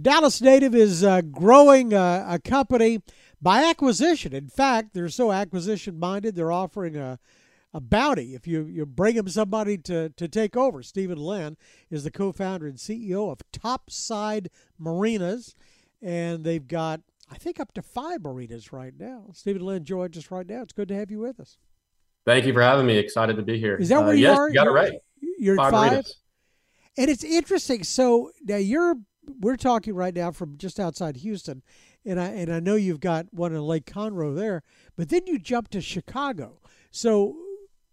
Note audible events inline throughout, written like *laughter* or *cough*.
Dallas Native is uh, growing a, a, company by acquisition. In fact, they're so acquisition minded, they're offering a, a bounty if you, you bring them somebody to, to take over. Stephen Lynn is the co founder and CEO of Topside Marinas, and they've got, I think, up to five marinas right now. Stephen Lynn joins us right now. It's good to have you with us. Thank you for having me. Excited to be here. Is that where uh, you yes, are? You got it right. You're five. five? And it's interesting. So now you're we're talking right now from just outside Houston, and I and I know you've got one in Lake Conroe there, but then you jump to Chicago. So,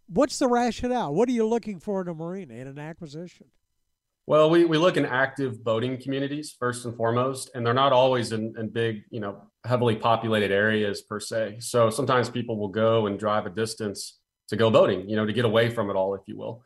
what's the rationale? What are you looking for in a marina in an acquisition? Well, we, we look in active boating communities first and foremost, and they're not always in, in big, you know, heavily populated areas per se. So sometimes people will go and drive a distance to go boating, you know, to get away from it all, if you will.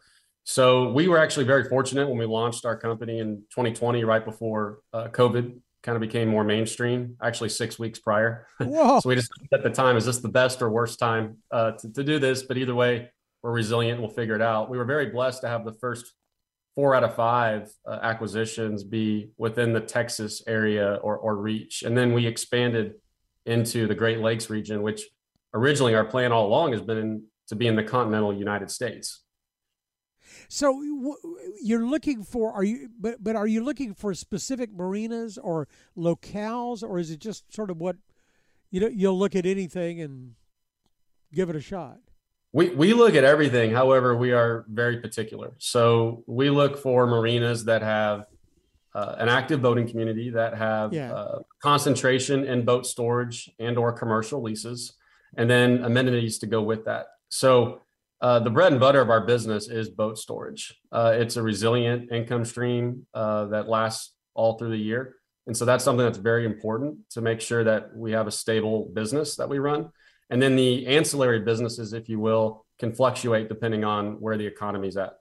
So we were actually very fortunate when we launched our company in 2020, right before uh, COVID kind of became more mainstream. Actually, six weeks prior. *laughs* so we just at the time, is this the best or worst time uh, to, to do this? But either way, we're resilient. We'll figure it out. We were very blessed to have the first four out of five uh, acquisitions be within the Texas area or, or reach, and then we expanded into the Great Lakes region, which originally our plan all along has been to be in the continental United States. So you're looking for are you but but are you looking for specific marinas or locales or is it just sort of what you know you'll look at anything and give it a shot? We we look at everything. However, we are very particular. So we look for marinas that have uh, an active boating community that have yeah. uh, concentration in boat storage and or commercial leases, and then amenities to go with that. So uh, the bread and butter of our business is boat storage. Uh, it's a resilient income stream uh, that lasts all through the year. And so that's something that's very important to make sure that we have a stable business that we run. And then the ancillary businesses, if you will, can fluctuate depending on where the economy's at.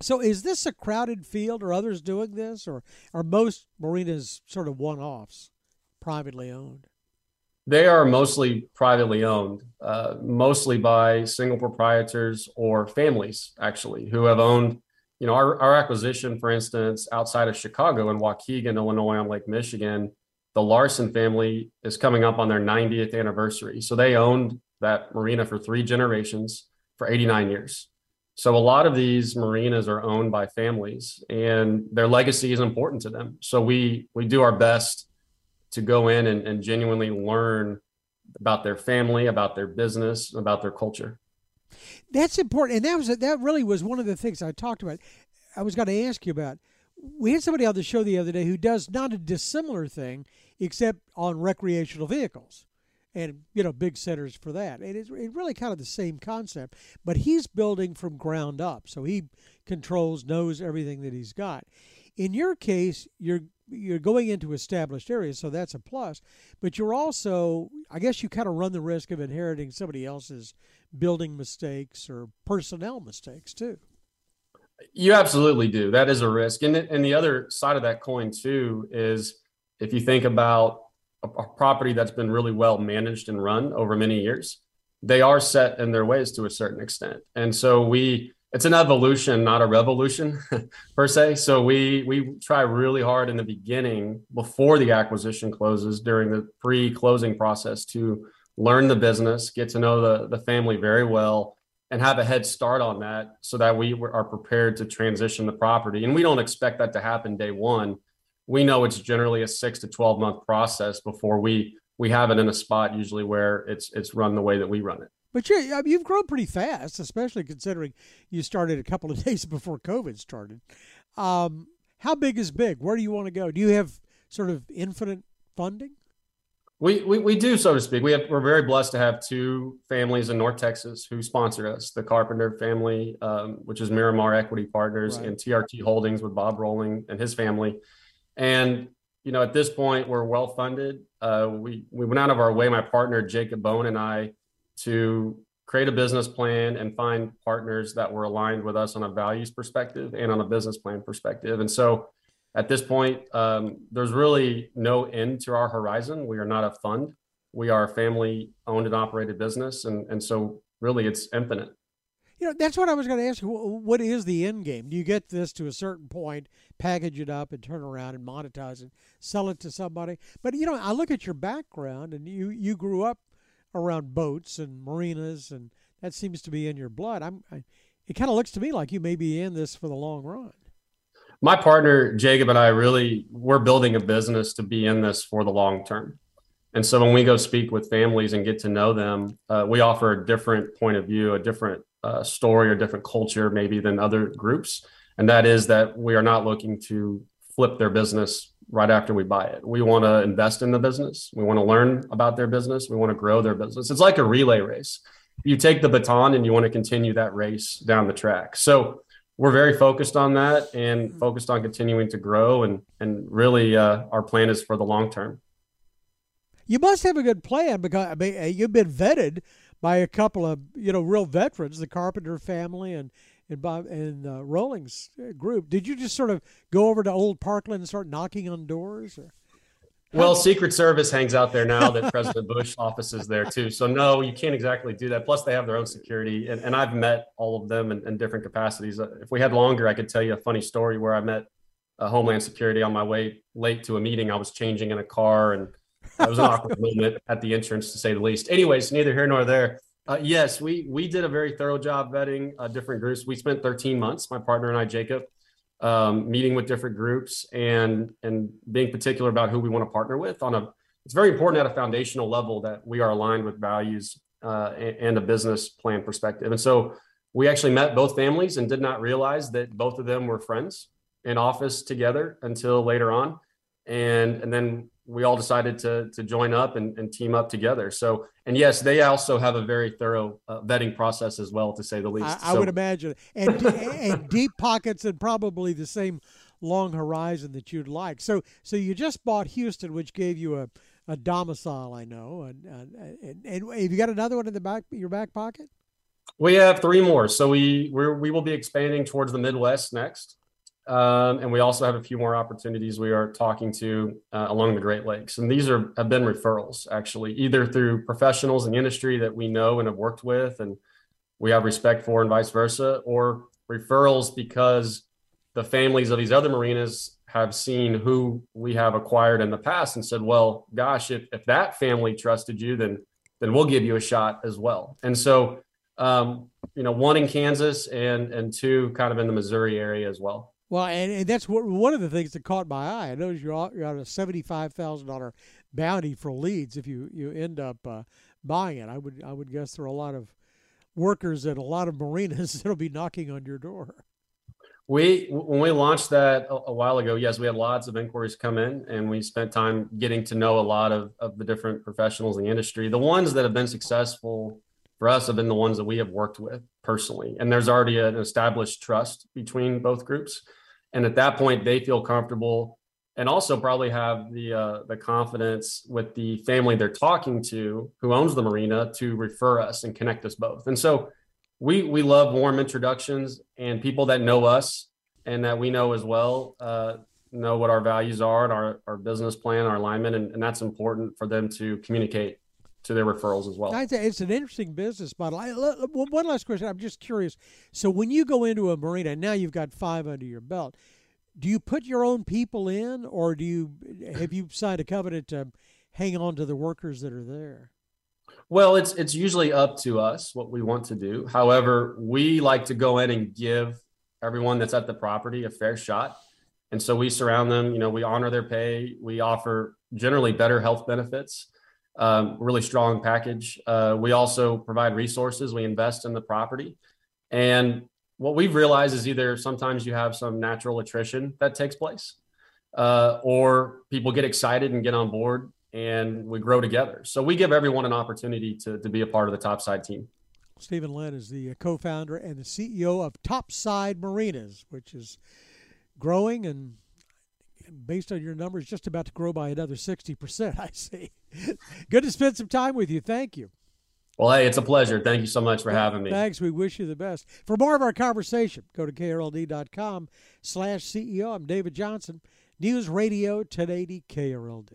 So is this a crowded field? Are others doing this? Or are most marinas sort of one offs, privately owned? They are mostly privately owned, uh, mostly by single proprietors or families, actually, who have owned. You know, our, our acquisition, for instance, outside of Chicago in Waukegan, Illinois, on Lake Michigan, the Larson family is coming up on their 90th anniversary. So they owned that marina for three generations for 89 years. So a lot of these marinas are owned by families and their legacy is important to them. So we we do our best to go in and, and genuinely learn about their family, about their business, about their culture. That's important, and that was that really was one of the things I talked about. I was going to ask you about. We had somebody on the show the other day who does not a dissimilar thing, except on recreational vehicles, and you know big centers for that. And it's, it's really kind of the same concept, but he's building from ground up, so he controls, knows everything that he's got. In your case, you're you're going into established areas, so that's a plus. But you're also, I guess, you kind of run the risk of inheriting somebody else's building mistakes or personnel mistakes too. You absolutely do. That is a risk, and and the other side of that coin too is if you think about a, a property that's been really well managed and run over many years, they are set in their ways to a certain extent, and so we it's an evolution, not a revolution *laughs* per se. So we we try really hard in the beginning before the acquisition closes during the pre-closing process to learn the business, get to know the, the family very well, and have a head start on that so that we are prepared to transition the property. And we don't expect that to happen day one. We know it's generally a six to 12 month process before we we have it in a spot usually where it's it's run the way that we run it. But you, I mean, you've grown pretty fast, especially considering you started a couple of *laughs* days before COVID started. Um, how big is big? Where do you want to go? Do you have sort of infinite funding? We, we, we do, so to speak. We have, we're very blessed to have two families in North Texas who sponsor us the Carpenter family, um, which is Miramar Equity Partners, right. and TRT Holdings with Bob Rowling and his family. And, you know, at this point, we're well funded. Uh, we, we went out of our way, my partner, Jacob Bone, and I, to create a business plan and find partners that were aligned with us on a values perspective and on a business plan perspective. And so at this point, um, there's really no end to our horizon. We are not a fund. We are a family owned and operated business. And, and so really it's infinite. You know, that's what I was going to ask you. What is the end game? Do you get this to a certain point, package it up, and turn around and monetize it, sell it to somebody? But you know, I look at your background, and you you grew up around boats and marinas, and that seems to be in your blood. I'm. I, it kind of looks to me like you may be in this for the long run. My partner Jacob and I really we're building a business to be in this for the long term. And so when we go speak with families and get to know them, uh, we offer a different point of view, a different uh, story, or different culture maybe than other groups. And that is that we are not looking to flip their business right after we buy it. We want to invest in the business. We want to learn about their business. We want to grow their business. It's like a relay race. You take the baton and you want to continue that race down the track. So we're very focused on that and focused on continuing to grow. And and really, uh, our plan is for the long term. You must have a good plan because I mean, you've been vetted by a couple of you know real veterans, the Carpenter family and and Bob and uh, Rowlings uh, group. Did you just sort of go over to Old Parkland and start knocking on doors? Or? Well, Secret Service hangs out there now that President Bush office is there too. So no, you can't exactly do that. Plus, they have their own security, and, and I've met all of them in, in different capacities. Uh, if we had longer, I could tell you a funny story where I met Homeland Security on my way late to a meeting. I was changing in a car and that was an awkward *laughs* moment at the entrance, to say the least. Anyways, neither here nor there. Uh, yes, we we did a very thorough job vetting uh, different groups. We spent 13 months, my partner and I, Jacob, um, meeting with different groups and and being particular about who we want to partner with. On a, it's very important at a foundational level that we are aligned with values uh, and, and a business plan perspective. And so we actually met both families and did not realize that both of them were friends in office together until later on. And and then we all decided to to join up and, and team up together. So, and yes, they also have a very thorough uh, vetting process as well, to say the least. I, I so, would imagine, and *laughs* and deep pockets and probably the same long horizon that you'd like. So, so you just bought Houston, which gave you a, a domicile, I know, and and, and, and have you got another one in the back your back pocket? We have three more, so we we we will be expanding towards the Midwest next. Um, and we also have a few more opportunities we are talking to uh, along the Great Lakes. And these are have been referrals actually, either through professionals in the industry that we know and have worked with and we have respect for, and vice versa, or referrals because the families of these other marinas have seen who we have acquired in the past and said, well, gosh, if, if that family trusted you, then then we'll give you a shot as well. And so um, you know, one in Kansas and and two kind of in the Missouri area as well. Well, and, and that's what, one of the things that caught my eye. I noticed you're, you're on a seventy-five thousand dollar bounty for leads if you, you end up uh, buying it. I would I would guess there are a lot of workers at a lot of marinas *laughs* that'll be knocking on your door. We when we launched that a, a, while ago, yes, we had lots of inquiries come in, and we spent time getting to know a lot of of the different professionals in the industry. The ones that have been successful for us have been the ones that we have worked with personally, and there's already an established trust between both groups. And at that point, they feel comfortable and also probably have the uh, the confidence with the family they're talking to who owns the marina to refer us and connect us both. And so we we love warm introductions and people that know us and that we know as well uh, know what our values are and our, our business plan, our alignment, and, and that's important for them to communicate to their referrals as well. It's an interesting business model. I, one last question. I'm just curious. So when you go into a marina, now you've got five under your belt. Do you put your own people in, or do you have you signed a covenant to hang on to the workers that are there? Well, it's it's usually up to us what we want to do. However, we like to go in and give everyone that's at the property a fair shot. And so we surround them, you know, we honor their pay, we offer generally better health benefits um, really strong package. Uh, we also provide resources. We invest in the property, and what we've realized is either sometimes you have some natural attrition that takes place, uh, or people get excited and get on board, and we grow together. So we give everyone an opportunity to to be a part of the topside team. Stephen Lynn is the co-founder and the CEO of Topside Marinas, which is growing and based on your numbers, just about to grow by another 60%, *laughs* I see. *laughs* Good to spend some time with you. Thank you. Well, hey, it's a pleasure. Thank you so much for having me. Thanks. We wish you the best. For more of our conversation, go to krld.com slash CEO. I'm David Johnson, News Radio 1080 KRLD.